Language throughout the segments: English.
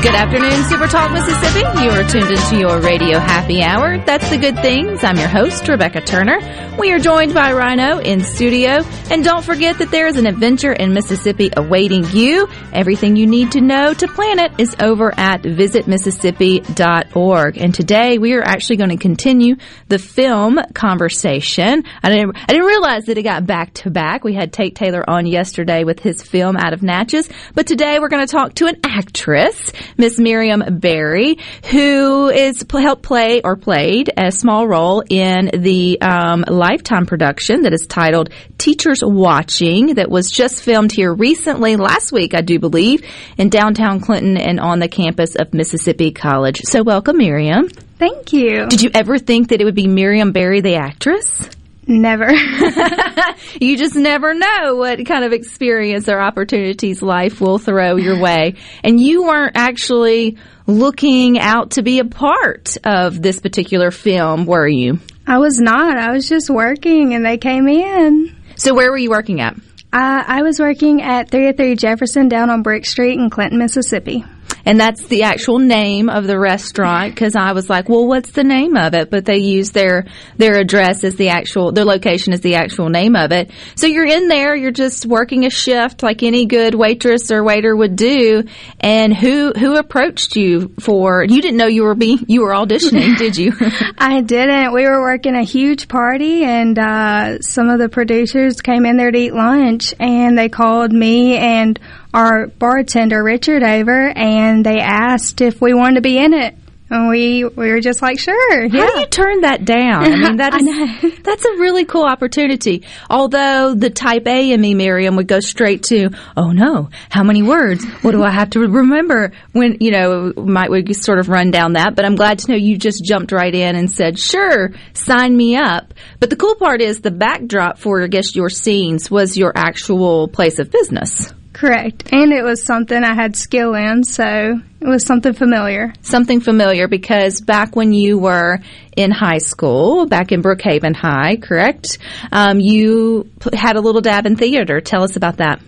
Good afternoon, Super Talk Mississippi. You are tuned into your radio happy hour. That's the good things. I'm your host, Rebecca Turner. We are joined by Rhino in studio. And don't forget that there is an adventure in Mississippi awaiting you. Everything you need to know to plan it is over at visitmississippi.org. And today we are actually going to continue the film conversation. I didn't, I didn't realize that it got back to back. We had Tate Taylor on yesterday with his film Out of Natchez. But today we're going to talk to an actress. Miss Miriam Barry, who is helped play or played a small role in the um, Lifetime production that is titled Teachers Watching, that was just filmed here recently, last week, I do believe, in downtown Clinton and on the campus of Mississippi College. So, welcome, Miriam. Thank you. Did you ever think that it would be Miriam Barry, the actress? Never. you just never know what kind of experience or opportunities life will throw your way. And you weren't actually looking out to be a part of this particular film, were you? I was not. I was just working and they came in. So where were you working at? Uh, I was working at 303 Jefferson down on Brick Street in Clinton, Mississippi. And that's the actual name of the restaurant because I was like, well, what's the name of it? But they use their, their address as the actual, their location as the actual name of it. So you're in there, you're just working a shift like any good waitress or waiter would do. And who, who approached you for, you didn't know you were being, you were auditioning, did you? I didn't. We were working a huge party and, uh, some of the producers came in there to eat lunch and they called me and our bartender Richard over, and they asked if we wanted to be in it. And we we were just like, sure. Yeah. How do you turn that down? I mean, that is that's a really cool opportunity. Although the type A in me, Miriam, would go straight to, oh no, how many words? What do I have to remember? When you know, might we sort of run down that? But I'm glad to know you just jumped right in and said, sure, sign me up. But the cool part is the backdrop for, I guess, your scenes was your actual place of business. Correct. And it was something I had skill in, so it was something familiar. Something familiar because back when you were in high school, back in Brookhaven High, correct? Um, you p- had a little dab in theater. Tell us about that.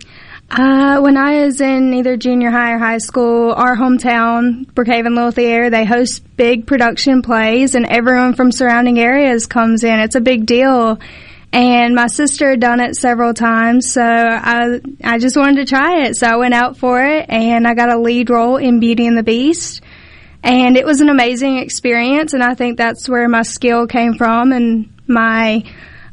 Uh, when I was in either junior high or high school, our hometown, Brookhaven Little Theater, they host big production plays and everyone from surrounding areas comes in. It's a big deal and my sister had done it several times, so I I just wanted to try it. So I went out for it, and I got a lead role in Beauty and the Beast, and it was an amazing experience. And I think that's where my skill came from, and my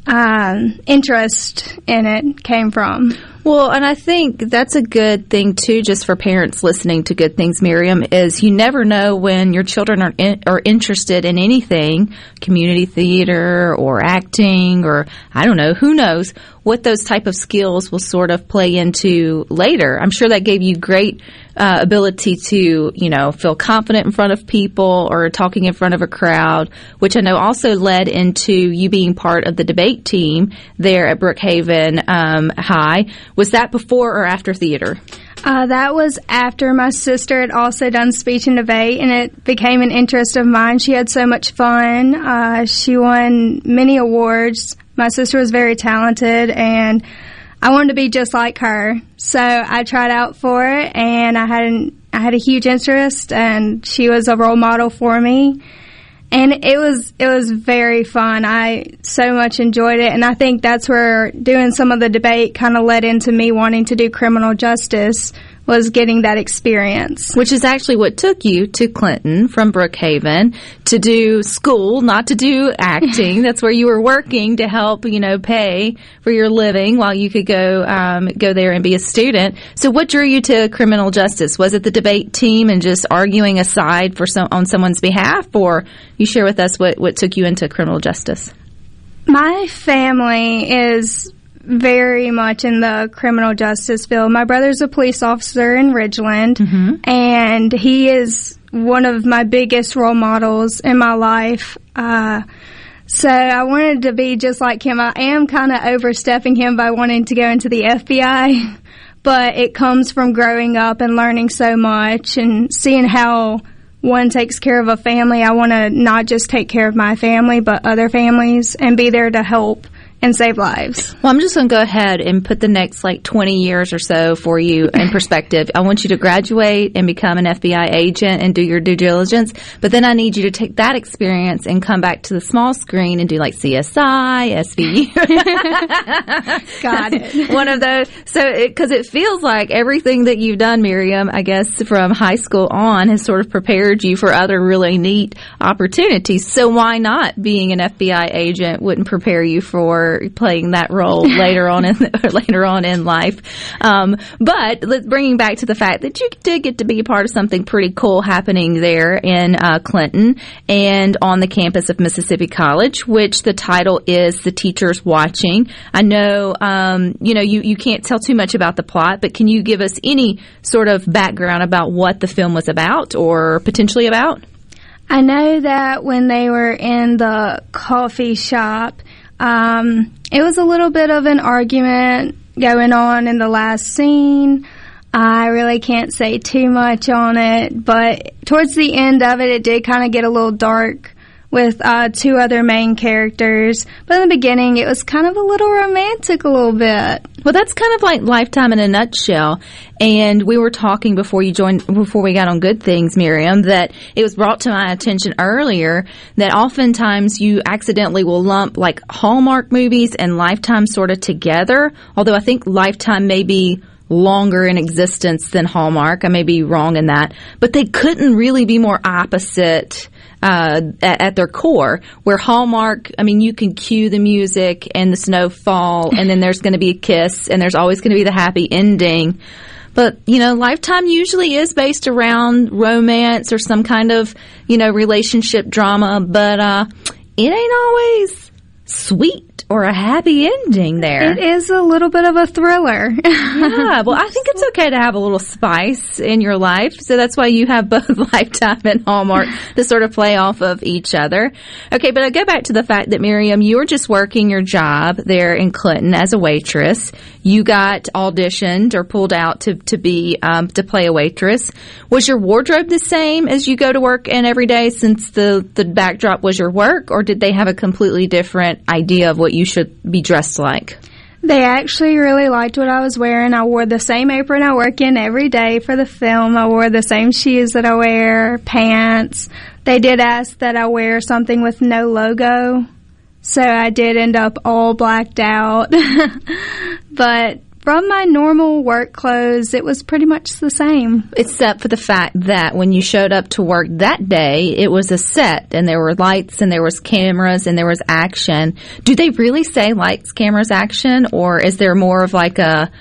um, interest in it came from. Well, and I think that's a good thing too, just for parents listening to Good Things, Miriam, is you never know when your children are in, are interested in anything, community theater or acting or I don't know, who knows what those type of skills will sort of play into later. I'm sure that gave you great uh, ability to, you know, feel confident in front of people or talking in front of a crowd, which I know also led into you being part of the debate team there at Brookhaven um, High. Was that before or after theater? Uh, that was after my sister had also done speech and debate, and it became an interest of mine. She had so much fun. Uh, she won many awards. My sister was very talented, and I wanted to be just like her. So I tried out for it, and I had an, I had a huge interest, and she was a role model for me. And it was it was very fun. I so much enjoyed it, and I think that's where doing some of the debate kind of led into me wanting to do criminal justice was getting that experience. Which is actually what took you to Clinton from Brookhaven to do school, not to do acting. That's where you were working to help, you know, pay for your living while you could go um, go there and be a student. So, what drew you to criminal justice? Was it the debate team and just arguing aside for some on someone's behalf, or you share with us what what took you into criminal justice? My family is very much in the criminal justice field. My brother's a police officer in Ridgeland, and he is one of my biggest role models in my life. Uh, so I wanted to be just like him. I am kind of overstepping him by wanting to go into the FBI, but it comes from growing up and learning so much and seeing how one takes care of a family. I want to not just take care of my family, but other families and be there to help and save lives. Well, I'm just going to go ahead and put the next like 20 years or so for you in perspective. I want you to graduate and become an FBI agent and do your due diligence, but then I need you to take that experience and come back to the small screen and do like CSI, SVU. Got it. One of those. So, because it, feels like everything that you've done, Miriam, I guess from high school on has sort of prepared you for other really neat opportunities. So why not being an FBI agent wouldn't prepare you for playing that role later on in later on in life. Um, but let's bringing back to the fact that you did get to be a part of something pretty cool happening there in uh, Clinton and on the campus of Mississippi College, which the title is "The Teachers Watching." I know um, you know you you can't tell too much about the plot, but can you give us any sort of background about what the film was about or potentially about? I know that when they were in the coffee shop, um, it was a little bit of an argument going on in the last scene. I really can't say too much on it, but towards the end of it, it did kind of get a little dark with uh, two other main characters. But in the beginning, it was kind of a little romantic, a little bit. Well, that's kind of like Lifetime in a nutshell. And we were talking before you joined, before we got on Good Things, Miriam, that it was brought to my attention earlier that oftentimes you accidentally will lump like Hallmark movies and Lifetime sort of together. Although I think Lifetime may be longer in existence than Hallmark. I may be wrong in that, but they couldn't really be more opposite. Uh, at, at, their core, where Hallmark, I mean, you can cue the music and the snowfall, and then there's going to be a kiss, and there's always going to be the happy ending. But, you know, Lifetime usually is based around romance or some kind of, you know, relationship drama, but, uh, it ain't always sweet or a happy ending there. It is a little bit of a thriller. yeah, well, I think it's okay to have a little spice in your life. So that's why you have both Lifetime and Hallmark to sort of play off of each other. Okay, but I go back to the fact that Miriam, you were just working your job there in Clinton as a waitress. You got auditioned or pulled out to to be um, to play a waitress. Was your wardrobe the same as you go to work and every day since the the backdrop was your work, or did they have a completely different idea of what you should be dressed like? They actually really liked what I was wearing. I wore the same apron I work in every day for the film. I wore the same shoes that I wear, pants. They did ask that I wear something with no logo. So I did end up all blacked out. but from my normal work clothes, it was pretty much the same. Except for the fact that when you showed up to work that day, it was a set and there were lights and there was cameras and there was action. Do they really say lights, cameras, action or is there more of like a,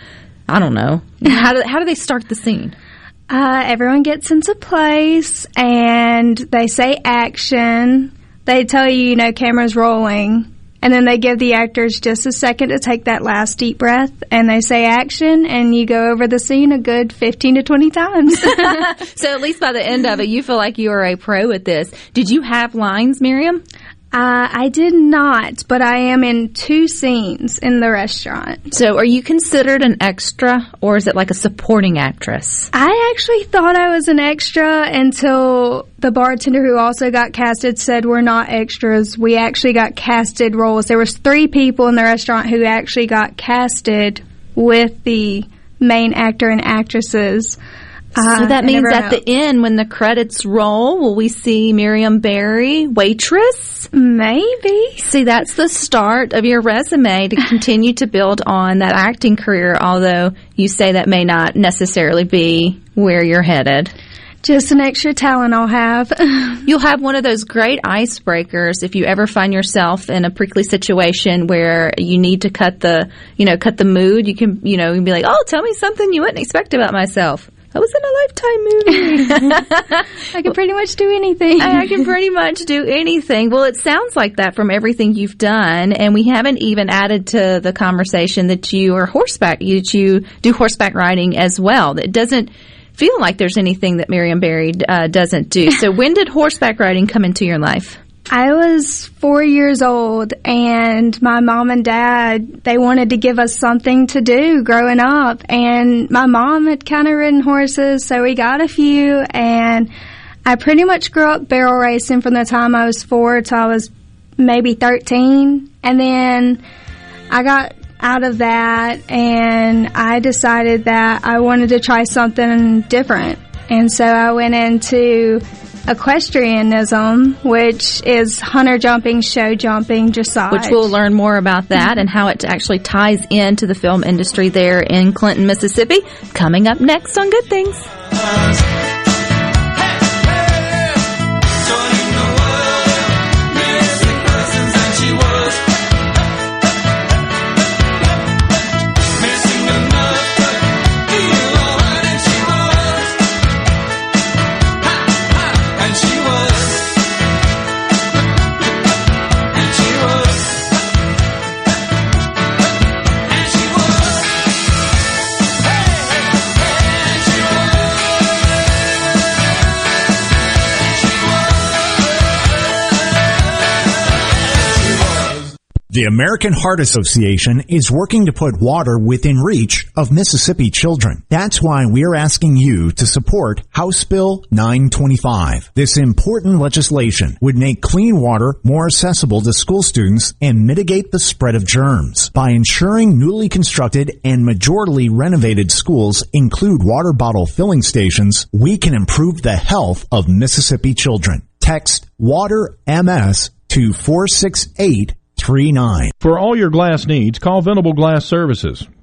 I don't know. How do, how do they start the scene? Uh, everyone gets into place and they say action. They tell you, you know, cameras rolling and then they give the actors just a second to take that last deep breath and they say action and you go over the scene a good 15 to 20 times. so at least by the end of it, you feel like you are a pro at this. Did you have lines, Miriam? Uh, I did not, but I am in two scenes in the restaurant. So, are you considered an extra, or is it like a supporting actress? I actually thought I was an extra until the bartender who also got casted said we're not extras. We actually got casted roles. There was three people in the restaurant who actually got casted with the main actor and actresses. Uh, so that means at the end, when the credits roll, will we see Miriam Barry, waitress? Maybe. See, that's the start of your resume to continue to build on that acting career, although you say that may not necessarily be where you're headed. Just an extra talent I'll have. You'll have one of those great icebreakers if you ever find yourself in a prickly situation where you need to cut the, you know, cut the mood. You can, you know, you can be like, "Oh, tell me something you wouldn't expect about myself." That was in a Lifetime movie. I can pretty much do anything. I can pretty much do anything. Well, it sounds like that from everything you've done, and we haven't even added to the conversation that you are horseback, that you do horseback riding as well. It doesn't feel like there's anything that Miriam Berry uh, doesn't do. So, when did horseback riding come into your life? I was four years old and my mom and dad, they wanted to give us something to do growing up. And my mom had kind of ridden horses, so we got a few and I pretty much grew up barrel racing from the time I was four till I was maybe 13. And then I got out of that and I decided that I wanted to try something different. And so I went into equestrianism, which is hunter jumping, show jumping, dressage. Which we'll learn more about that and how it actually ties into the film industry there in Clinton, Mississippi. Coming up next on Good Things. The American Heart Association is working to put water within reach of Mississippi children. That's why we're asking you to support House Bill 925. This important legislation would make clean water more accessible to school students and mitigate the spread of germs. By ensuring newly constructed and majorly renovated schools include water bottle filling stations, we can improve the health of Mississippi children. Text WATER MS to 468 39. For all your glass needs, call Venable Glass Services.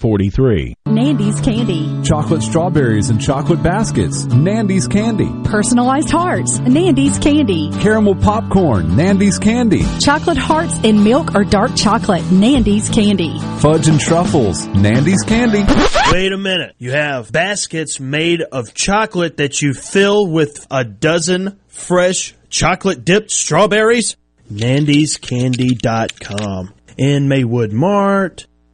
4443. Nandy's Candy. Chocolate strawberries and chocolate baskets. Nandy's Candy. Personalized hearts. Nandy's Candy. Caramel popcorn. Nandy's Candy. Chocolate hearts in milk or dark chocolate. Nandy's Candy. Fudge and truffles. Nandy's Candy. Wait a minute. You have baskets made of chocolate that you fill with a dozen fresh chocolate dipped strawberries? Nandy'sCandy.com. In Maywood Mart.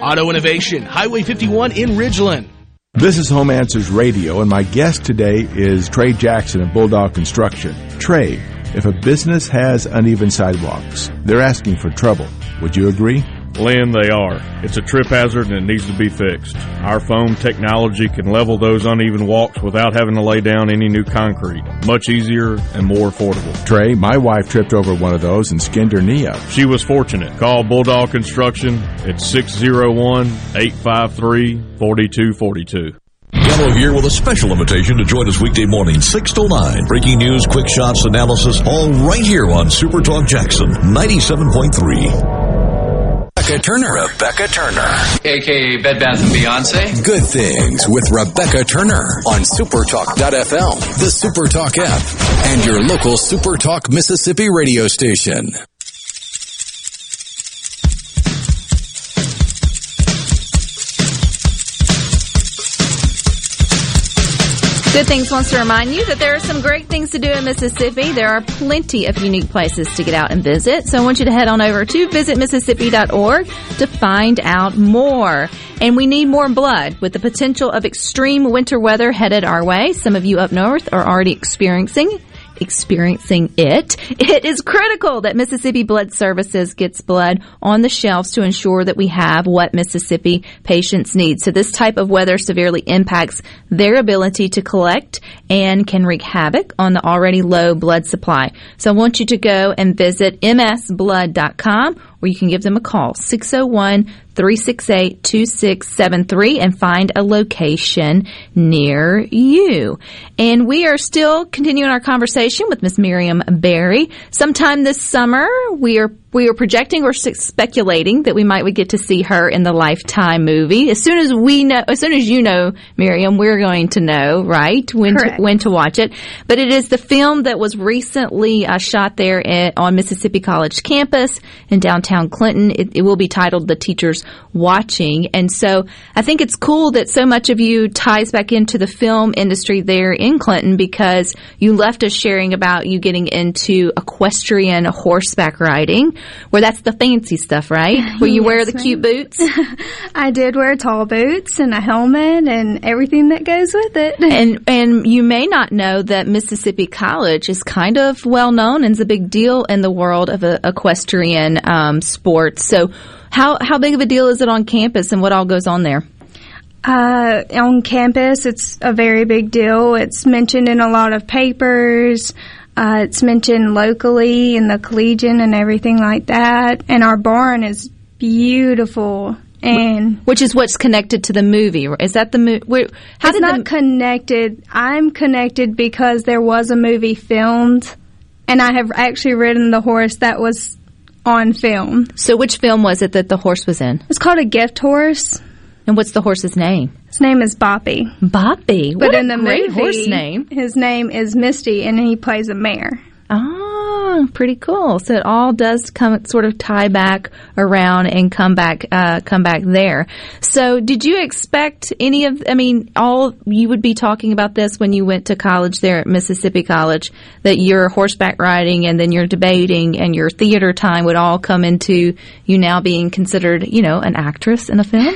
Auto Innovation, Highway 51 in Ridgeland. This is Home Answers Radio, and my guest today is Trey Jackson of Bulldog Construction. Trey, if a business has uneven sidewalks, they're asking for trouble. Would you agree? Lynn, they are. It's a trip hazard and it needs to be fixed. Our foam technology can level those uneven walks without having to lay down any new concrete. Much easier and more affordable. Trey, my wife tripped over one of those and skinned her knee up. She was fortunate. Call Bulldog Construction at 601-853-4242. Gallo here with a special invitation to join us weekday morning, 6 to 9. Breaking news, quick shots, analysis, all right here on Super Talk Jackson 97.3. Rebecca Turner. Rebecca Turner. AKA Bed Bath and Beyonce. Good Things with Rebecca Turner on Supertalk.fm, the Supertalk app, and your local Supertalk Mississippi radio station. Good Things wants to remind you that there are some great things to do in Mississippi. There are plenty of unique places to get out and visit. So I want you to head on over to visitmississippi.org to find out more. And we need more blood with the potential of extreme winter weather headed our way. Some of you up north are already experiencing experiencing it. It is critical that Mississippi Blood Services gets blood on the shelves to ensure that we have what Mississippi patients need. So this type of weather severely impacts their ability to collect and can wreak havoc on the already low blood supply. So I want you to go and visit msblood.com or you can give them a call 601 368 2673 and find a location near you. And we are still continuing our conversation with Miss Miriam Berry. Sometime this summer, we are we are projecting or speculating that we might would get to see her in the Lifetime movie. As soon as we know, as soon as you know, Miriam, we're going to know, right, when to, when to watch it. But it is the film that was recently uh, shot there at, on Mississippi College campus in downtown Clinton. It, it will be titled "The Teachers Watching," and so I think it's cool that so much of you ties back into the film industry there in Clinton because you left us sharing about you getting into equestrian horseback riding where that's the fancy stuff, right? Where you Yes, wear the ma'am. cute boots. I did wear tall boots and a helmet and everything that goes with it. and and you may not know that Mississippi College is kind of well known and is a big deal in the world of equestrian um, sports. So, how how big of a deal is it on campus, and what all goes on there? Uh, on campus, it's a very big deal. It's mentioned in a lot of papers. Uh, it's mentioned locally in the Collegian and everything like that. And our barn is beautiful. And which is what's connected to the movie. Is that the movie? How it's did not the, connected. I'm connected because there was a movie filmed, and I have actually ridden the horse that was on film. So, which film was it that the horse was in? It's called a gift horse. And what's the horse's name? His name is Boppy. Boppy. But What a in the great movie, horse name. his name is Misty, and he plays a mare. Ah, pretty cool. So it all does come sort of tie back around and come back, uh, come back there. So did you expect any of, I mean, all, you would be talking about this when you went to college there at Mississippi College, that your horseback riding and then your debating and your theater time would all come into you now being considered, you know, an actress in a film?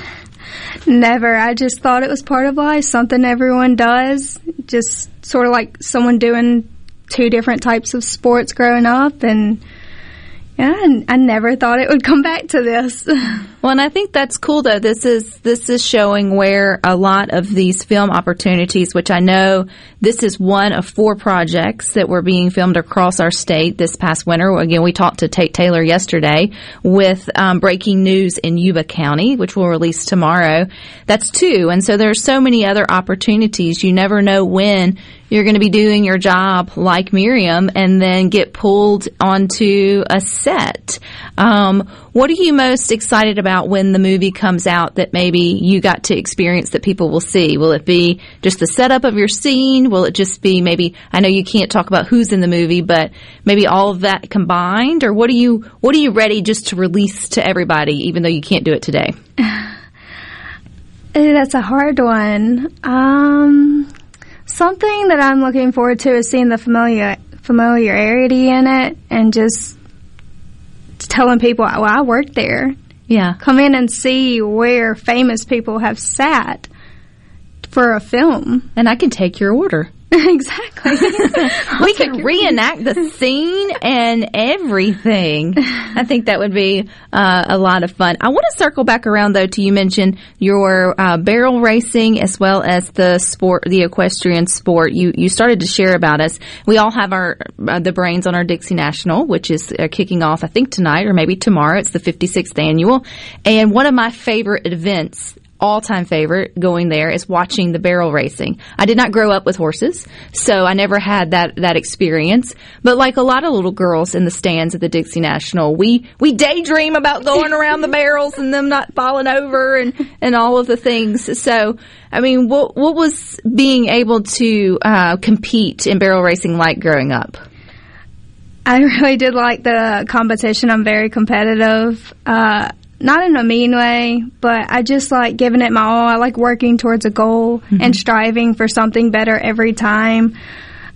Never. I just thought it was part of life, something everyone does. Just sort of like someone doing two different types of sports growing up, and yeah, and I never thought it would come back to this. Well, and I think that's cool though. This is this is showing where a lot of these film opportunities, which I know this is one of four projects that were being filmed across our state this past winter. Again, we talked to Tate Taylor yesterday with um, breaking news in Yuba County, which will release tomorrow. That's two, and so there's so many other opportunities. You never know when you're going to be doing your job like Miriam and then get pulled onto a set. Um, what are you most excited about when the movie comes out that maybe you got to experience that people will see? Will it be just the setup of your scene? Will it just be maybe, I know you can't talk about who's in the movie, but maybe all of that combined? Or what are you, what are you ready just to release to everybody even though you can't do it today? That's a hard one. Um, something that I'm looking forward to is seeing the familiar familiarity in it, and just telling people, "Well, I worked there." Yeah, come in and see where famous people have sat for a film, and I can take your order. exactly. we could reenact the scene and everything. I think that would be uh, a lot of fun. I want to circle back around though to you mentioned your uh, barrel racing as well as the sport, the equestrian sport. You you started to share about us. We all have our uh, the brains on our Dixie National, which is uh, kicking off I think tonight or maybe tomorrow. It's the 56th annual, and one of my favorite events all time favorite going there is watching the barrel racing. I did not grow up with horses, so I never had that, that experience. But like a lot of little girls in the stands at the Dixie National, we, we daydream about going around the barrels and them not falling over and, and all of the things. So, I mean, what, what was being able to uh, compete in barrel racing like growing up? I really did like the competition. I'm very competitive. Uh, not in a mean way, but I just like giving it my all. I like working towards a goal mm-hmm. and striving for something better every time.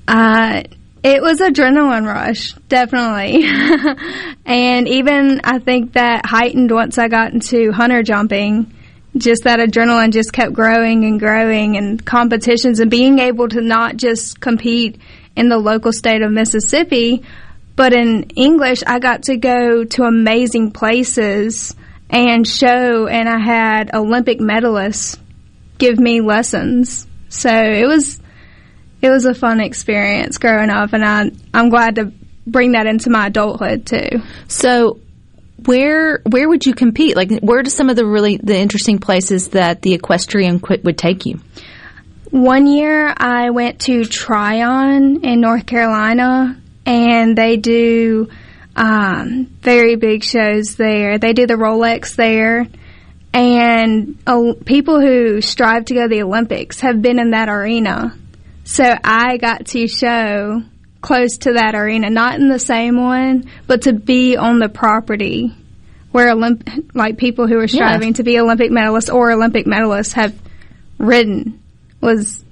Uh, it was adrenaline rush, definitely. and even I think that heightened once I got into hunter jumping. Just that adrenaline just kept growing and growing and competitions and being able to not just compete in the local state of Mississippi, but in English, I got to go to amazing places and show, and I had Olympic medalists give me lessons. So it was it was a fun experience growing up, and I I'm glad to bring that into my adulthood too. So where where would you compete? Like, where are some of the really the interesting places that the equestrian quit would take you? One year, I went to Tryon in North Carolina and they do um, very big shows there. They do the Rolex there, and uh, people who strive to go to the Olympics have been in that arena. So I got to show close to that arena, not in the same one, but to be on the property where Olymp- like people who are striving yeah. to be Olympic medalists or Olympic medalists have ridden was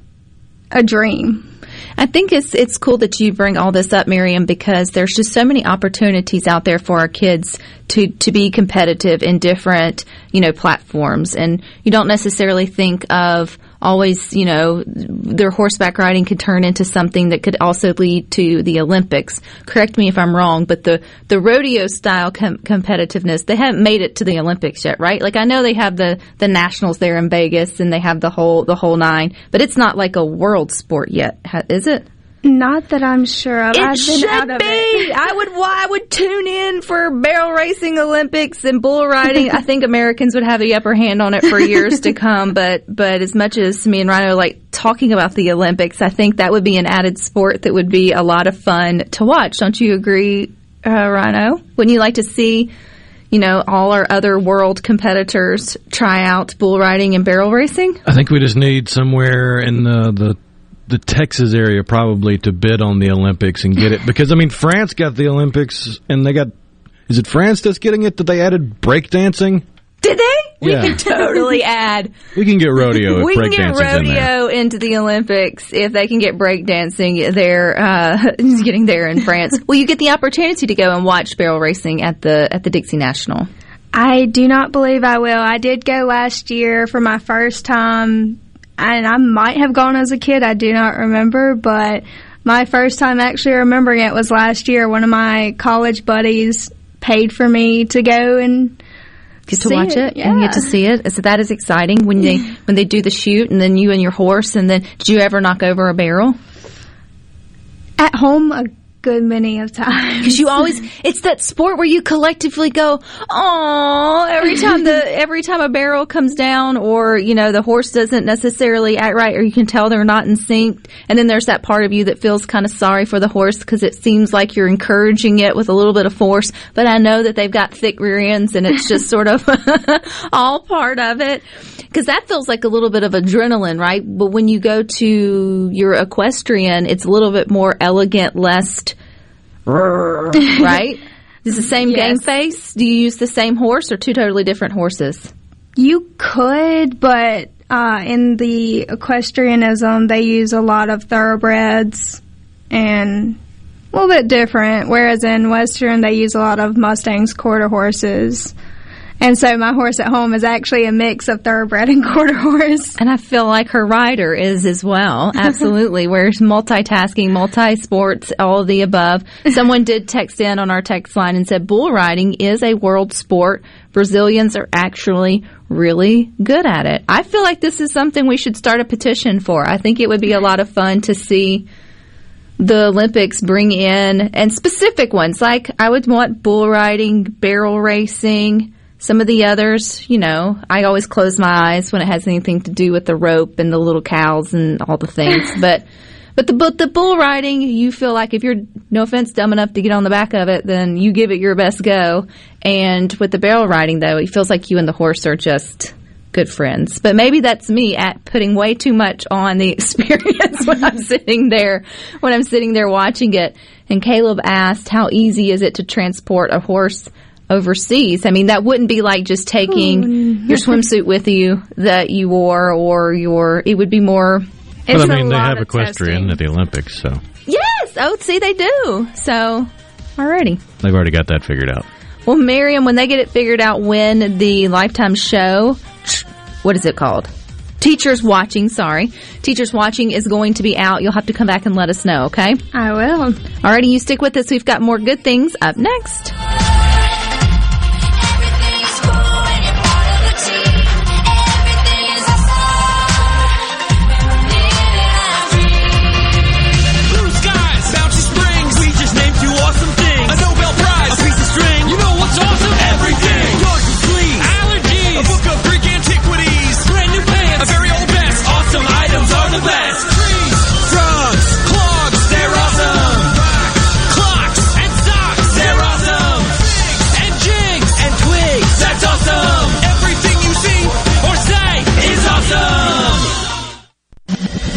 a dream. I think it's it's cool that you bring all this up, Miriam, because there's just so many opportunities out there for our kids to to be competitive in different you know platforms, and you don't necessarily think of always, you know, their horseback riding could turn into something that could also lead to the Olympics. Correct me if I'm wrong, but the, the rodeo style com- competitiveness, they haven't made it to the Olympics yet, right? Like I know they have the, the nationals there in Vegas and they have the whole, the whole nine, but it's not like a world sport yet, is it? Not that I'm sure of. It I've should out of be. it. I would. I would tune in for barrel racing Olympics and bull riding. I think Americans would have the upper hand on it for years to come. But but as much as me and Rhino like talking about the Olympics, I think that would be an added sport that would be a lot of fun to watch. Don't you agree, uh, Rhino? Wouldn't you like to see? you know, all our other world competitors try out bull riding and barrel racing? I think we just need somewhere in the, the the Texas area probably to bid on the Olympics and get it because I mean France got the Olympics and they got is it France that's getting it that they added breakdancing? Did they? Yeah. We can totally add. We can get rodeo. we can get rodeo in into the Olympics if they can get breakdancing there. Uh, getting there in France. Will you get the opportunity to go and watch barrel racing at the at the Dixie National? I do not believe I will. I did go last year for my first time and I might have gone as a kid. I do not remember, but my first time actually remembering it was last year. One of my college buddies paid for me to go and get to watch it, it yeah. and get to see it. So that is exciting when they when they do the shoot, and then you and your horse, and then did you ever knock over a barrel? At home, a good many of times. Because you always, it's that sport where you collectively go, oh, every time the, every time a barrel comes down or, you know, the horse doesn't necessarily act right or you can tell they're not in sync. And then there's that part of you that feels kind of sorry for the horse because it seems like you're encouraging it with a little bit of force. But I know that they've got thick rear ends and it's just sort of all part of it. Because that feels like a little bit of adrenaline, right? But when you go to your equestrian, it's a little bit more elegant, less right? Is the same Yes. game face? Do you use the same horse or two totally different horses? You could, but uh, in the equestrianism, they use a lot of thoroughbreds and a little bit different. Whereas in Western, they use a lot of Mustangs, quarter horses. And so my horse at home is actually a mix of thoroughbred and quarter horse. And I feel like her rider is as well. Absolutely. Where's multitasking, multi sports, all of the above. Someone did text in on our text line and said bull riding is a world sport. Brazilians are actually really good at it. I feel like this is something we should start a petition for. I think it would be a lot of fun to see the Olympics bring in and specific ones like I would want bull riding, barrel racing, Some of the others, you know, I always close my eyes when it has anything to do with the rope and the little cows and all the things. but but the but the bull riding, you feel like if you're no offense dumb enough to get on the back of it, then you give it your best go. And with the barrel riding, though, it feels like you and the horse are just good friends. But maybe that's me at putting way too much on the experience when I'm sitting there when I'm sitting there watching it. And Caleb asked, "How easy is it to transport a horse?" Overseas. I mean, that wouldn't be like just taking Oh, your swimsuit with you that you wore or your, it would be more. But I mean, they have equestrian at the Olympics, so Yes! Oh, see, they do. So, already. they've already got that figured out. Well, Miriam, when they get it figured out when the Lifetime show, what is it called? Teachers Watching, sorry. Teachers Watching is going to be out. You'll have to come back and let us know, okay? I will. Alrighty, you stick with us. We've got more good things up next.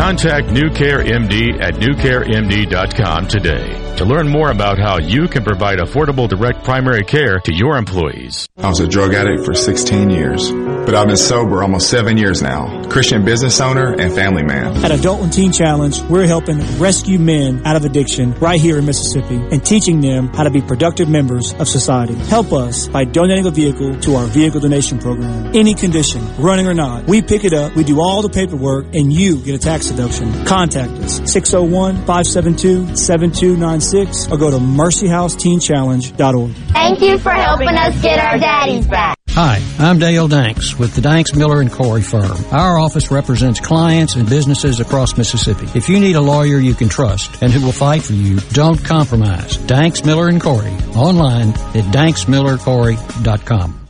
Contact New Care MD at newcaremd.com today to learn more about how you can provide affordable direct primary care to your employees. I was a drug addict for 16 years, but I've been sober almost seven years now. Christian business owner and family man. At Adult and Teen Challenge, we're helping rescue men out of addiction right here in Mississippi and teaching them how to be productive members of society. Help us by donating a vehicle to our vehicle donation program. Any condition, running or not, we pick it up, we do all the paperwork, and you get a tax deduction. Contact us 601-572-7296 or go to mercyhouseteenchallenge.org. Thank you for helping us get our daddies back. Hi, I'm Dale Danks with the Danks Miller and Corey firm. Our office represents clients and businesses across Mississippi. If you need a lawyer you can trust and who will fight for you, don't compromise. Danks Miller and Corey online at danksmillercorey.com.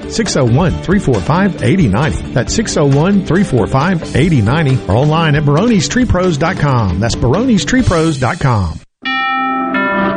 601-345-8090. 601-345-8090. That's 601-345-8090 or online at baronestreepros.com. That's baronestreepros.com.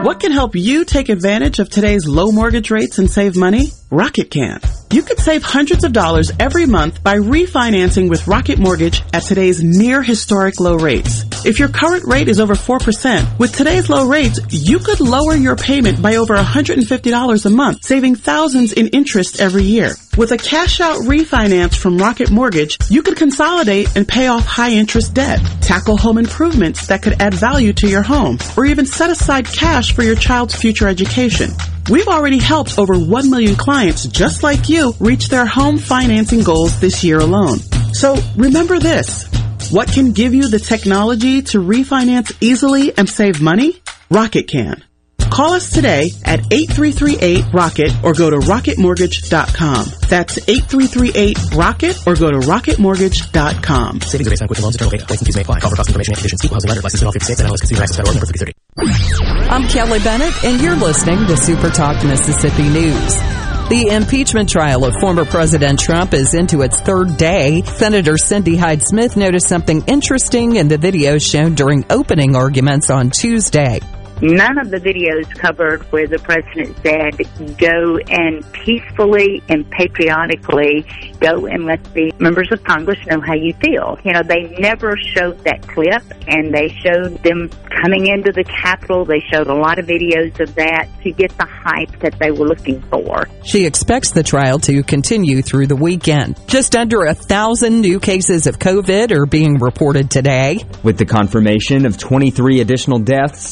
What can help you take advantage of today's low mortgage rates and save money? Rocket can. You could save hundreds of dollars every month by refinancing with Rocket Mortgage at today's near historic low rates. If your current rate is over 4%, with today's low rates, you could lower your payment by over $150 a month, saving thousands in interest every year. With a cash out refinance from Rocket Mortgage, you could consolidate and pay off high interest debt, tackle home improvements that could add value to your home, or even set aside cash for your child's future education. We've already helped over 1 million clients just like you reach their home financing goals this year alone. So remember this. What can give you the technology to refinance easily and save money? Rocket can. Call us today at 8338-ROCKET or go to rocketmortgage.com. That's 8338-ROCKET or go to rocketmortgage.com. Savings are based on quick loans, internal data. Rates and fees may apply. Call for cost information and conditions. Equal housing lender. License in all 50 states. NMLS Consumer Access.org. Number 3030. I'm Kelly Bennett, and you're listening to Super Talk Mississippi News. The impeachment trial of former President Trump is into its third day. Senator Cindy Hyde Smith noticed something interesting in the video shown during opening arguments on Tuesday. None of the videos covered where the president said, go and peacefully and patriotically go and let the members of Congress know how you feel. You know, they never showed that clip and they showed them coming into the Capitol. They showed a lot of videos of that to get the hype that they were looking for. She expects the trial to continue through the weekend. Just under a thousand new cases of COVID are being reported today. With the confirmation of 23 additional deaths,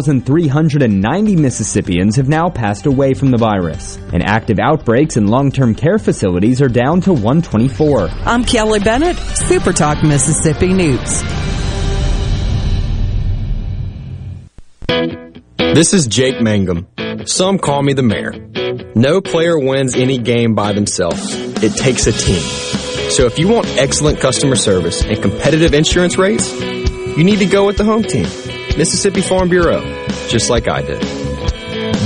6,390 Mississippians have now passed away from the virus. And active outbreaks in long-term care facilities are down to 124. I'm Kelly Bennett, Super Talk Mississippi News. This is Jake Mangum. Some call me the mayor. No player wins any game by themselves. It takes a team. So if you want excellent customer service and competitive insurance rates, you need to go with the home team, Mississippi Farm Bureau, just like I did.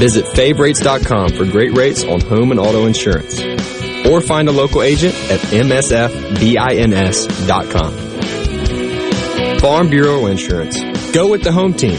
Visit favrates.com for great rates on home and auto insurance. Or find a local agent at msfbins.com. Farm Bureau Insurance. Go with the home team.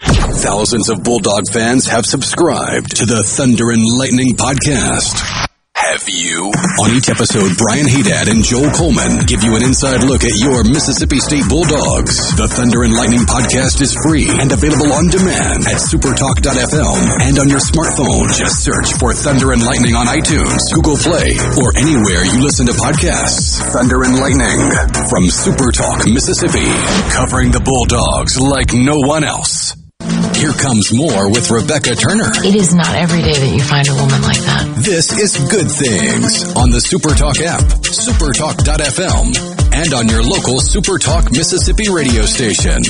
Thousands of Bulldog fans have subscribed to the Thunder and Lightning podcast. You? On each episode, Brian Hadad and Joel Coleman give you an inside look at your Mississippi State Bulldogs. The Thunder and Lightning podcast is free and available on demand at supertalk.fm and on your smartphone. Just search for Thunder and Lightning on iTunes, Google Play, or anywhere you listen to podcasts. Thunder and Lightning from Supertalk, Mississippi, covering the Bulldogs like no one else. Here comes more with Rebecca Turner. It is not every day that you find a woman like that. This is Good Things on the Supertalk app, supertalk.fm, and on your local Supertalk Mississippi radio station.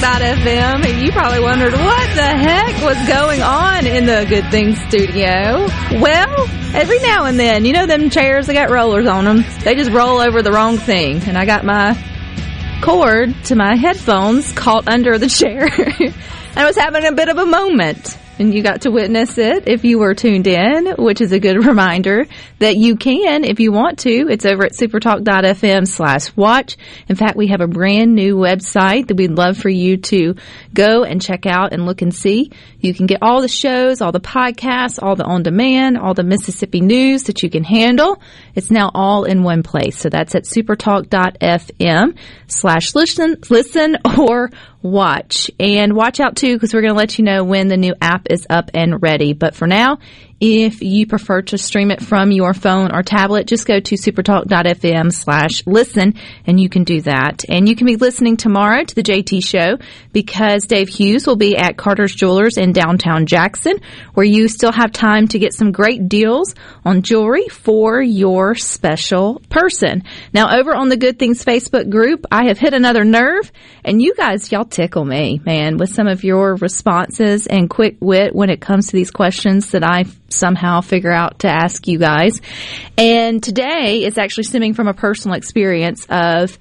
supertalk.fm and you probably wondered what the heck was going on in the Good Things studio. Well, every now and then, you know them chairs that got rollers on them, they just roll over the wrong thing. And I got my cord to my headphones caught under the chair. I was having a bit of a moment. And you got to witness it if you were tuned in, which is a good reminder that you can if you want to. It's over at supertalk.fm slash watch. In fact, we have a brand new website that we'd love for you to go and check out and look and see. You can get all the shows, all the podcasts, all the on demand, all the Mississippi news that you can handle. It's now all in one place. So that's at supertalk.fm slash listen, listen or watch. And watch out too, because we're going to let you know when the new app is up and ready. But for now, if you prefer to stream it from your phone or tablet, just go to supertalk.fm slash listen and you can do that. And you can be listening tomorrow to the JT show because Dave Hughes will be at Carter's Jewelers in downtown Jackson where you still have time to get some great deals on jewelry for your special person. Now over on the Good Things Facebook group, I have hit another nerve and you guys, y'all tickle me, man, with some of your responses and quick wit when it comes to these questions that I somehow figure out to ask you guys. And today is actually stemming from a personal experience of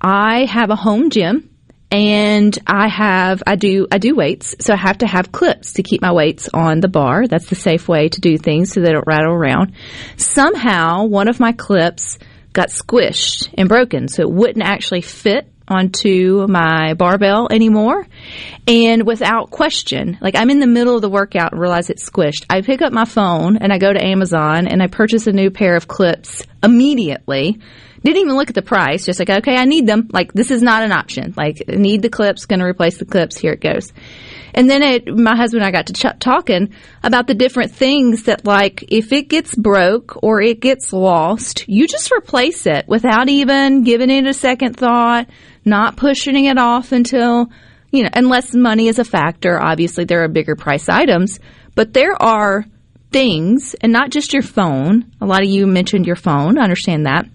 I have a home gym and I have I do I do weights, so I have to have clips to keep my weights on the bar. That's the safe way to do things so they don't rattle around. Somehow one of my clips got squished and broken, so it wouldn't actually fit onto my barbell anymore. And without question, like I'm in the middle of the workout and realize it's squished. I pick up my phone and I go to Amazon and I purchase a new pair of clips immediately. Didn't even look at the price, just like, okay, I need them. Like, this is not an option. Like, need the clips, gonna replace the clips, here it goes. And then it, my husband and I got to ch- talking about the different things that, like, if it gets broke or it gets lost, you just replace it without even giving it a second thought, not pushing it off until, you know, unless money is a factor. Obviously, there are bigger price items, but there are things, and not just your phone. A lot of you mentioned your phone. I understand that.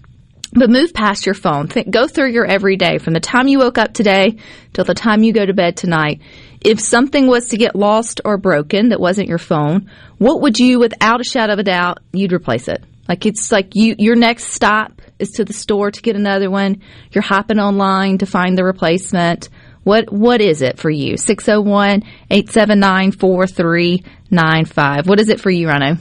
But move past your phone. Think, go through your everyday from the time you woke up today till the time you go to bed tonight. If something was to get lost or broken that wasn't your phone, what would you, without a shadow of a doubt, you'd replace it? Like it's like you, your next stop is to the store to get another one. You're hopping online to find the replacement. What what is it for you? 601-879-4395. What is it for you, Rhino?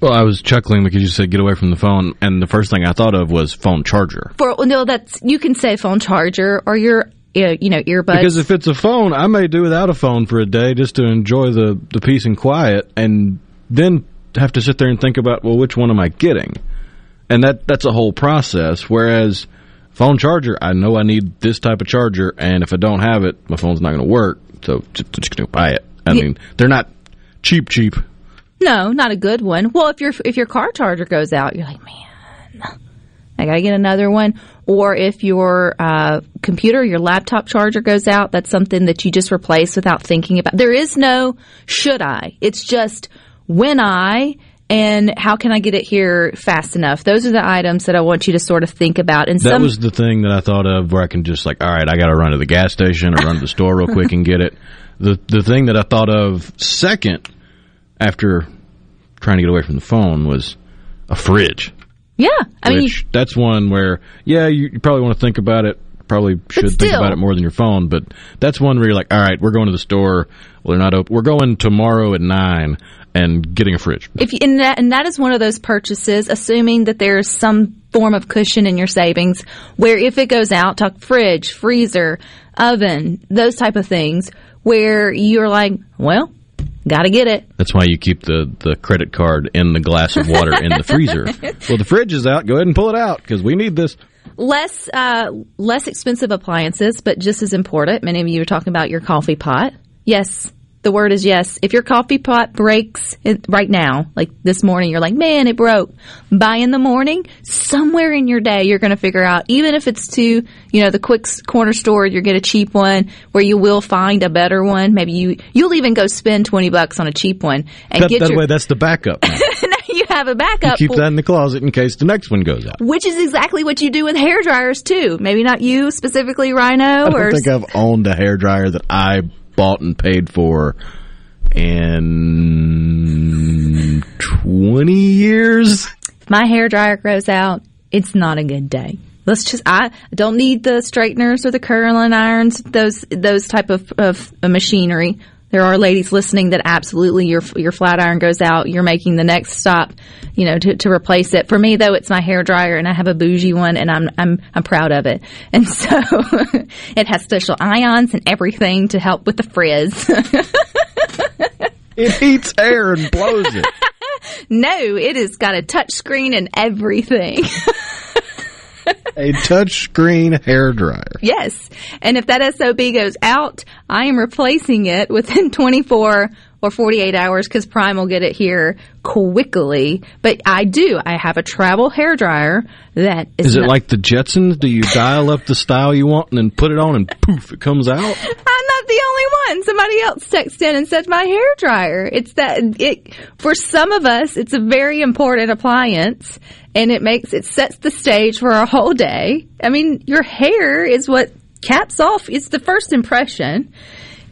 Well, I was chuckling because you said get away from the phone, and the first thing I thought of was phone charger. For no, that's you can say phone charger or your uh, you know earbuds. Because if it's a phone, I may do without a phone for a day just to enjoy the, the peace and quiet, and then have to sit there and think about well, which one am I getting? And that that's a whole process. Whereas phone charger, I know I need this type of charger, and if I don't have it, my phone's not going to work. So just, just to buy it. I Yeah. mean, they're not cheap, cheap. No, not a good one. Well, if your if your car charger goes out, you're like, man, I gotta get another one. Or if your uh, computer, your laptop charger goes out, that's something that you just replace without thinking about. There is no should I. It's just when I and how can I get it here fast enough. Those are the items that I want you to sort of think about. And That some was the thing that I thought of where I can just like, all right, I got to run to the gas station or run to the store real quick and get it. The the thing that I thought of second after trying to get away from the phone was a fridge. yeah, I mean, you, that's one where yeah, you, you probably want to think about it. Probably should think about it more than your phone, but that's one where you're like, all right, we're going to the store. Well, they're not open. We're going tomorrow at nine and getting a fridge. If you, and that and that is one of those purchases, assuming that there's some form of cushion in your savings, where if it goes out, talk fridge, freezer, oven, those type of things, where you're like, well, got to get it. That's why you keep the, the credit card in the glass of water in the freezer. Well, the fridge is out. Go ahead and pull it out because we need this. Less uh, less expensive appliances, but just as important. Many of you are talking about your coffee pot. Yes, the word is yes. If your coffee pot breaks it, right now, like this morning, you're like, man, it broke. By in the morning, somewhere in your day, you're going to figure out, even if it's to, you know, the quick corner store, you get a cheap one where you will find a better one. Maybe you, you'll even go spend 20 bucks on a cheap one and That, get that your, way, that's the backup. now you have a You backup. keep that in the closet in case the next one goes out. which is exactly what you do with hair dryers too. Maybe not you specifically, Rhino, I don't think I've owned a hair dryer that I bought and paid for in 20 years. my hair dryer grows out, it's not a good day. Let's just I don't need the straighteners or the curling irons, those those type of, of machinery. There are ladies listening that absolutely your your flat iron goes out, you're making the next stop, you know, to, to replace it. For me though, it's my hair dryer and I have a bougie one and I'm I'm I'm proud of it. And so it has special ions and everything to help with the frizz. It heats air and blows it. no, it has got a touch screen and everything. a touchscreen hair dryer. Yes. And if that SOB goes out, I am replacing it within 24 or 48 hours because Prime will get it here quickly. But I do. I have a travel hair dryer that is. Is it not- like the Jetsons? Do you dial up the style you want and then put it on and poof, it comes out? I'm not the only one. Somebody else texted in and said my hair dryer. It's that it for some of us it's a very important appliance and it makes it sets the stage for our whole day. I mean, your hair is what caps off it's the first impression.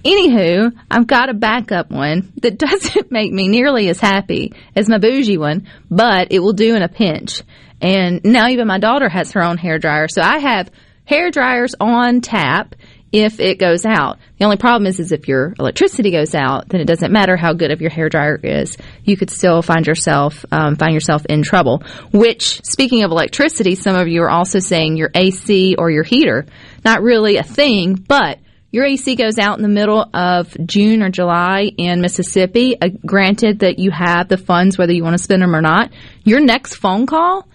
Anywho, I've got a backup one that doesn't make me nearly as happy as my bougie one, but it will do in a pinch. And now even my daughter has her own hair dryer. So I have hair dryers on tap if it goes out. The only problem is, is if your electricity goes out, then it doesn't matter how good of your hair dryer is. You could still find yourself um, find yourself in trouble. Which, speaking of electricity, some of you are also saying your AC or your heater. Not really a thing, but your AC goes out in the middle of June or July in Mississippi. Uh, granted that you have the funds, whether you want to spend them or not. Your next phone call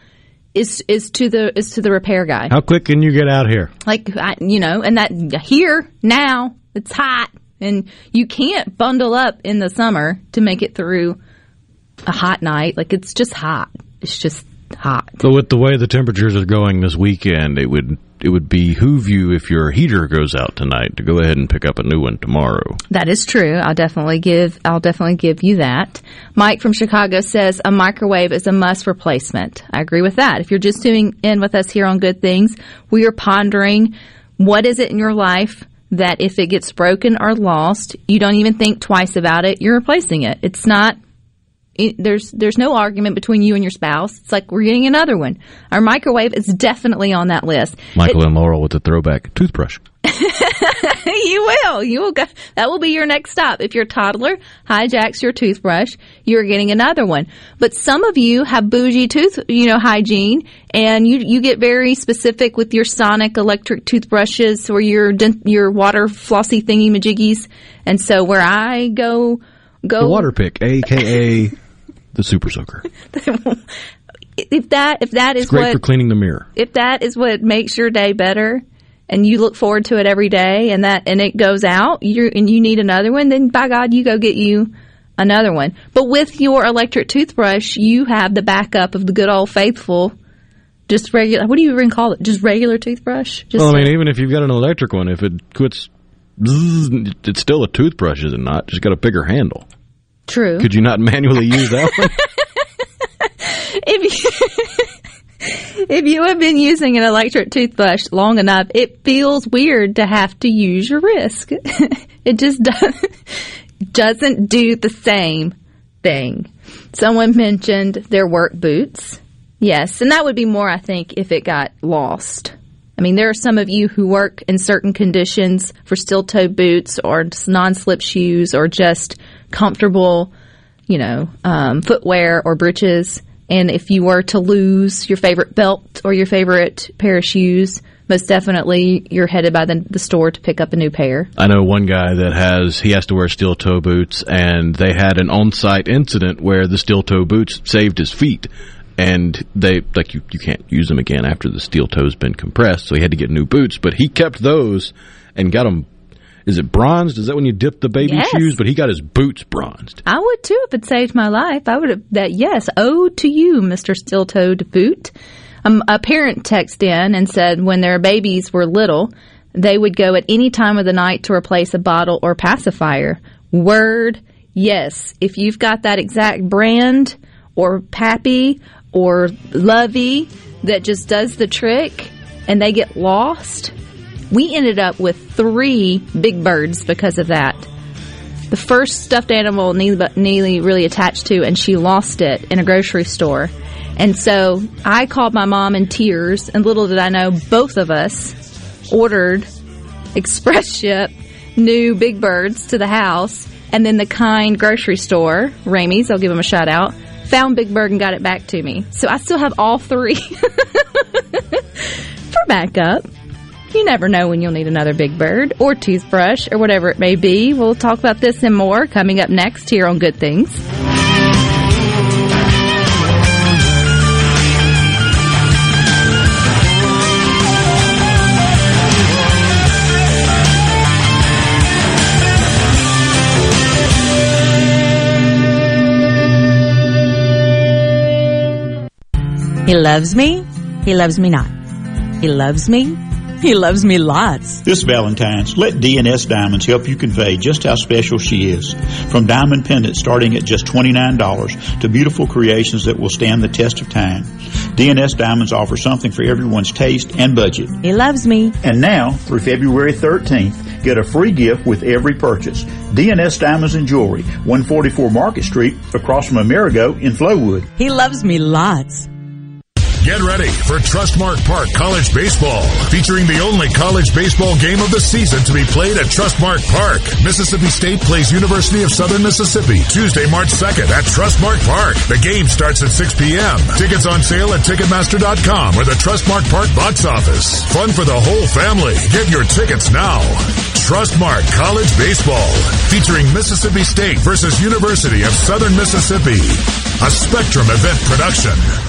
is is to the is to the repair guy. How quick can you get out here? Like I, you know, and that here now it's hot, and you can't bundle up in the summer to make it through a hot night. Like it's just hot. It's just hot. So with the way the temperatures are going this weekend, it would it would behoove you if your heater goes out tonight to go ahead and pick up a new one tomorrow. That is true. I'll definitely give I'll definitely give you that. Mike from Chicago says a microwave is a must replacement. I agree with that. If you're just tuning in with us here on Good Things, we are pondering what is it in your life that if it gets broken or lost, you don't even think twice about it, you're replacing it. It's not there's there's no argument between you and your spouse. It's like we're getting another one. Our microwave is definitely on that list. Michael and Laurel with the throwback toothbrush. you will. You will go. That will be your next stop. If your toddler hijacks your toothbrush, you're getting another one. But some of you have bougie tooth, you know, hygiene, and you you get very specific with your Sonic electric toothbrushes or your your water flossy thingy majiggies. And so where I go go The water pick, aka the super soaker. if that if that is It's great what for cleaning the mirror. if that is what makes your day better and you look forward to it every day and that and it goes out you and you need another one then by god you go get you another one but with your electric toothbrush you have the backup of the good old faithful just regular what do you even call it just regular toothbrush just well, I mean, even if you've got an electric one, if it quits, it's still a toothbrush, is it not? Just got a bigger handle. True Could you not manually use that one? if you, if you have been using an electric toothbrush long enough, it feels weird to have to use your wrist. it just does, doesn't do the same thing. Someone mentioned their work boots. Yes, and that would be more, I think, if it got lost. I mean, there are some of you who work in certain conditions for steel toe boots or non slip shoes or just comfortable, you know, um, footwear or breeches. And if you were to lose your favorite belt or your favorite pair of shoes, most definitely you're headed by the, the store to pick up a new pair. I know one guy that has he has to wear steel toe boots, and they had an on-site incident where the steel toe boots saved his feet, and they like you you can't use them again after the steel toe's been compressed, so he had to get new boots. But he kept those and got them. Is it bronzed? Is that when you dip the baby Yes. shoes? But he got his boots bronzed. I would too if it saved my life. I would have that. Yes, oh to you, Mister Steel Toed Boot. Um, a parent texted in and said when their babies were little, they would go at any time of the night to replace a bottle or pacifier. Word, yes. If you've got that exact brand or Pappy or Lovey that just does the trick and they get lost, we ended up with three big birds because of that the first stuffed animal Neely, really attached to, and she lost it in a grocery store. And so I called my mom in tears, and little did I know, both of us ordered express ship new Big Birds to the house, and then the kind grocery store, Ramey's, I'll give them a shout out, found Big Bird and got it back to me. So I still have all three for backup. You never know when you'll need another Big Bird or toothbrush or whatever it may be. We'll talk about this and more coming up next here on Good Things. He loves me. He loves me not. He loves me. He loves me lots. This Valentine's, let DNS Diamonds help you convey just how special she is. From diamond pendants starting at just $29 to beautiful creations that will stand the test of time. DNS Diamonds offers something for everyone's taste and budget. He loves me. And now, through February 13th, get a free gift with every purchase. DNS Diamonds and Jewelry, 144 Market Street, across from Amerigo in Flowood. He loves me lots. Get ready for Trustmark Park College Baseball, featuring the only college baseball game of the season to be played at Trustmark Park. Mississippi State plays University of Southern Mississippi Tuesday, March 2nd at Trustmark Park. The game starts at 6 p.m. Tickets on sale at Ticketmaster.com or the Trustmark Park box office. Fun for the whole family. Get your tickets now. Trustmark College Baseball, featuring Mississippi State versus University of Southern Mississippi. A Spectrum event production.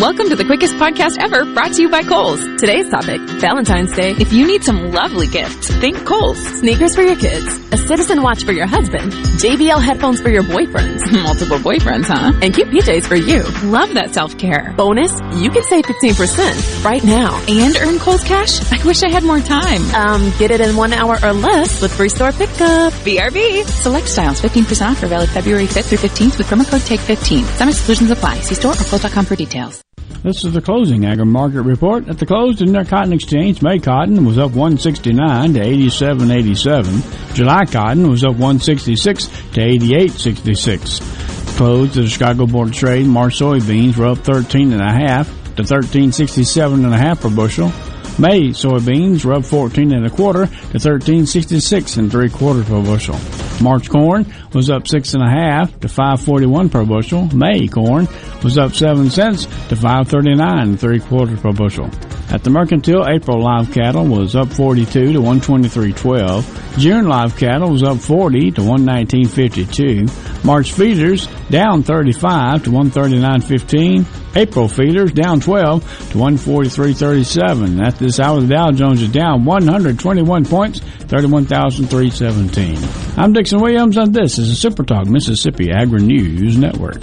Welcome to the quickest podcast ever brought to you by Kohl's. Today's topic, Valentine's Day. If you need some lovely gifts, think Kohl's. Sneakers for your kids, a citizen watch for your husband, JBL headphones for your boyfriends, multiple boyfriends, huh? And cute PJs for you. Love that self-care. Bonus, you can save 15% right now. And earn Kohl's cash? I wish I had more time. Um, get it in one hour or less with free store pickup. BRB. Select styles, 15% off for valid February 5th through 15th with promo code TAKE15. Some exclusions apply. See store or Kohl's.com for details. This is the closing agri market report. At the close, in their cotton exchange, May cotton was up 169 to 87.87. July cotton was up 166 to 88.66. Closed the Chicago Board of Trade, March soybeans were up 13 and a half to 13.67 and a half per bushel. May soybeans up 14 and a quarter to 13.66 and three quarters per bushel. March corn was up six and a half to 5.41 per bushel. May corn was up seven cents to 5.39 and three quarters per bushel. At the mercantile, April live cattle was up 42 to 123.12. June live cattle was up 40 to 119.52. March feeders down 35 to 139.15. April feeders down 12 to 143.37. At this hour, the Dow Jones is down 121 points, 31,317. I'm Dixon Williams, and this is the Super Talk Mississippi Agri News Network.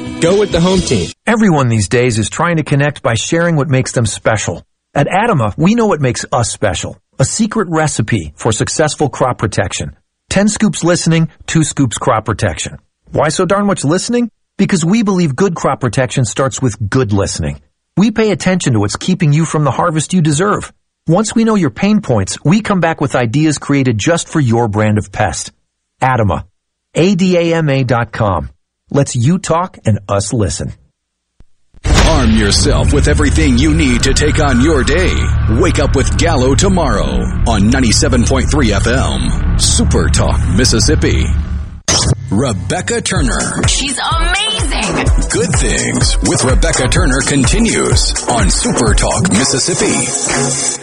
Go with the home team. Everyone these days is trying to connect by sharing what makes them special. At Adama, we know what makes us special. A secret recipe for successful crop protection. 10 scoops listening, 2 scoops crop protection. Why so darn much listening? Because we believe good crop protection starts with good listening. We pay attention to what's keeping you from the harvest you deserve. Once we know your pain points, we come back with ideas created just for your brand of pest. Adama. A-D-A-M-A.com. Let's you talk and us listen. Arm yourself with everything you need to take on your day. Wake up with Gallo tomorrow on 97.3 FM. Super Talk, Mississippi. Rebecca Turner. She's amazing. Good Things with Rebecca Turner continues on Super Talk, Mississippi.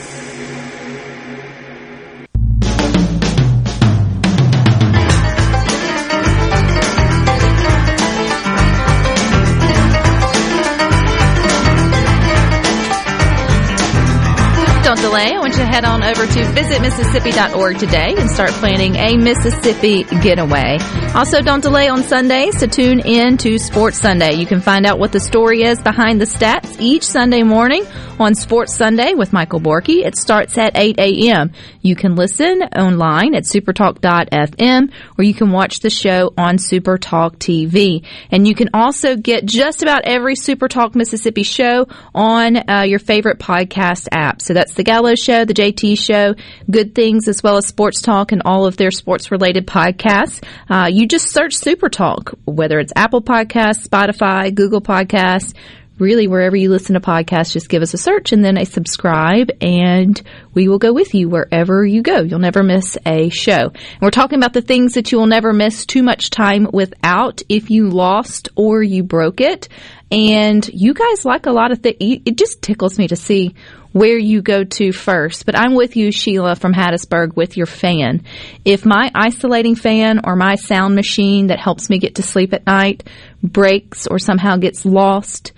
ya. Head on over to visitmississippi.org today and start planning a Mississippi getaway. Also, don't delay on Sundays to tune in to Sports Sunday. You can find out what the story is behind the stats each Sunday morning on Sports Sunday with Michael Borky. It starts at 8 a.m. You can listen online at supertalk.fm or you can watch the show on Supertalk TV. And you can also get just about every Supertalk Mississippi show on uh, your favorite podcast app. So that's the Gallo Show, the JT Show, Good Things, as well as Sports Talk and all of their sports related podcasts. Uh, you just search Super Talk, whether it's Apple Podcasts, Spotify, Google Podcasts, really wherever you listen to podcasts, just give us a search and then a subscribe and we will go with you wherever you go. You'll never miss a show. And we're talking about the things that you will never miss too much time without if you lost or you broke it. And you guys like a lot of things. It just tickles me to see where you go to first. But I'm with you, Sheila from Hattiesburg, with your fan. If my oscillating fan or my sound machine that helps me get to sleep at night breaks or somehow gets lost,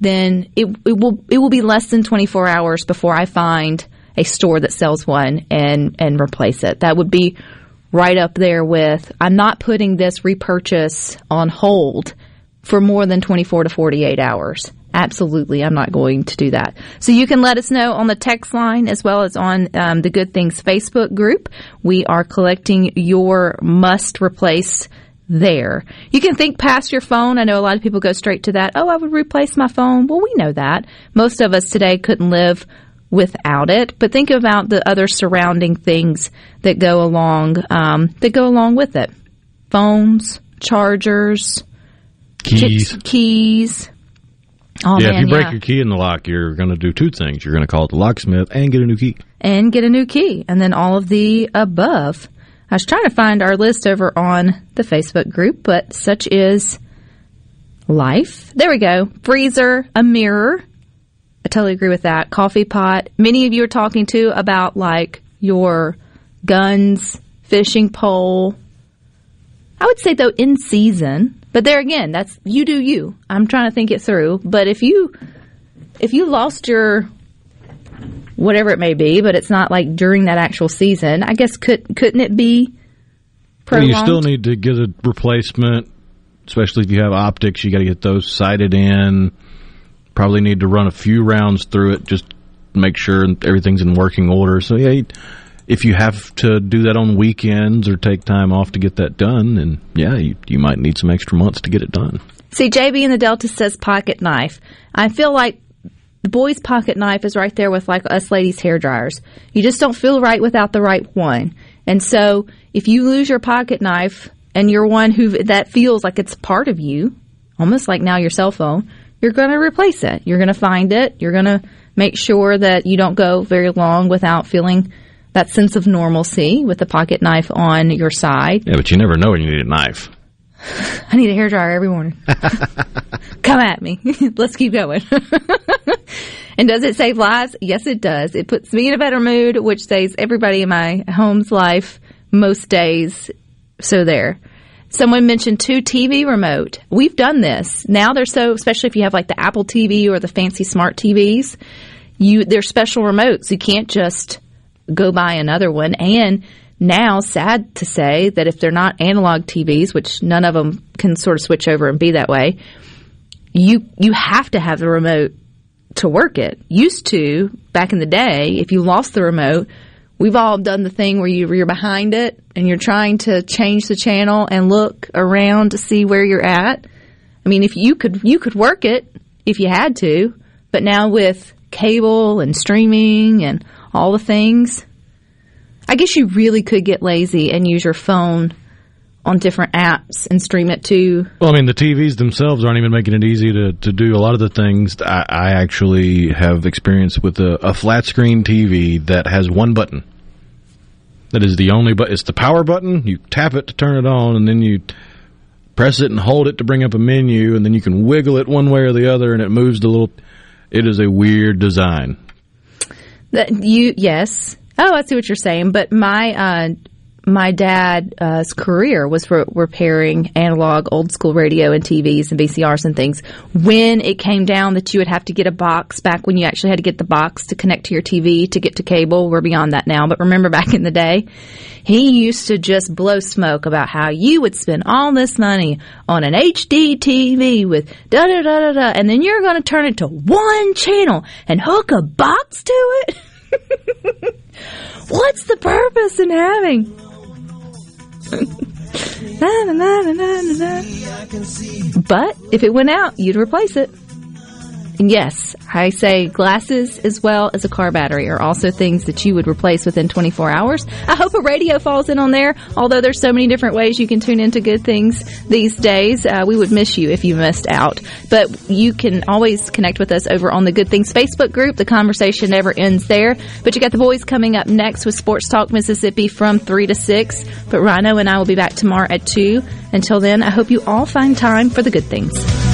then it, it will it will be less than 24 hours before I find a store that sells one and and replace it. That would be right up there with I'm not putting this repurchase on hold for more than 24 to 48 hours. Absolutely, I'm not going to do that. So you can let us know on the text line as well as on um, the Good Things Facebook group. We are collecting your must replace there. You can think past your phone. I know a lot of people go straight to that. Oh, I would replace my phone. Well, we know that. Most of us today couldn't live without it, but think about the other surrounding things that go along um, that go along with it: phones, chargers, Keys. keys. Oh yeah, man, if you break yeah. your key in the lock, you're going to do two things. You're going to call the locksmith and get a new key. and get a new key, and then all of the above. I was trying to find our list over on the Facebook group, but such is life. There we go. Freezer, a mirror. I totally agree with that. Coffee pot. Many of you are talking to about like your guns, fishing pole. I would say though in season, but there again, that's you do you. I'm trying to think it through. But if you if you lost your whatever it may be, but it's not like during that actual season. I guess could couldn't it be Well, you still need to get a replacement, especially if you have optics. You got to get those sighted in. Probably need to run a few rounds through it, just to make sure everything's in working order. So yeah, you- if you have to do that on weekends or take time off to get that done, then yeah, you, you might need some extra months to get it done. See, JB in the Delta says pocket knife. I feel like the boy's pocket knife is right there with like us ladies' hair dryers. You just don't feel right without the right one. And so if you lose your pocket knife and you're one who that feels like it's part of you, almost like now your cell phone, you're going to replace it. You're going to find it. You're going to make sure that you don't go very long without feeling that sense of normalcy with the pocket knife on your side. Yeah, but you never know when you need a knife. I need a hair dryer every morning. Come at me. Let's keep going. and does it save lives? Yes, it does. It puts me in a better mood, which saves everybody in my home's life most days. So there. Someone mentioned two TV remote. We've done this. Now they're so, especially if you have like the Apple TV or the fancy smart TVs, you, they're special remotes. You can't just go buy another one. And now, sad to say that if they're not analog TVs, which none of them can sort of switch over and be that way, you you have to have the remote to work it. Used to back in the day, if you lost the remote, we've all done the thing where you, you're behind it and you're trying to change the channel and look around to see where you're at. I mean, if you could you could work it if you had to, but now with cable and streaming and all the things, I guess you really could get lazy and use your phone on different apps and stream it to. Well, I mean, the TVs themselves aren't even making it easy to, to do a lot of the things. I, I actually have experience with a, a flat screen TV that has one button. That is the only but It's the power button. You tap it to turn it on, and then you press it and hold it to bring up a menu, and then you can wiggle it one way or the other, and it moves the little. It is a weird design. That you yes. Oh, I see what you're saying. But my uh, my dad's uh, career was for repairing analog, old school radio and TVs and VCRs and things. When it came down that you would have to get a box back when you actually had to get the box to connect to your TV to get to cable, we're beyond that now. But remember back in the day, he used to just blow smoke about how you would spend all this money on an HD TV with da da da da da, and then you're going to turn it to one channel and hook a box to it. What's the purpose in having? But if it went out, you'd replace it. And yes, I say glasses as well as a car battery are also things that you would replace within 24 hours. I hope a radio falls in on there, although there's so many different ways you can tune into good things these days. Uh, we would miss you if you missed out. But you can always connect with us over on the Good Things Facebook group. The conversation never ends there. But you got the boys coming up next with Sports Talk Mississippi from 3 to 6. But Rhino and I will be back tomorrow at 2. Until then, I hope you all find time for the good things.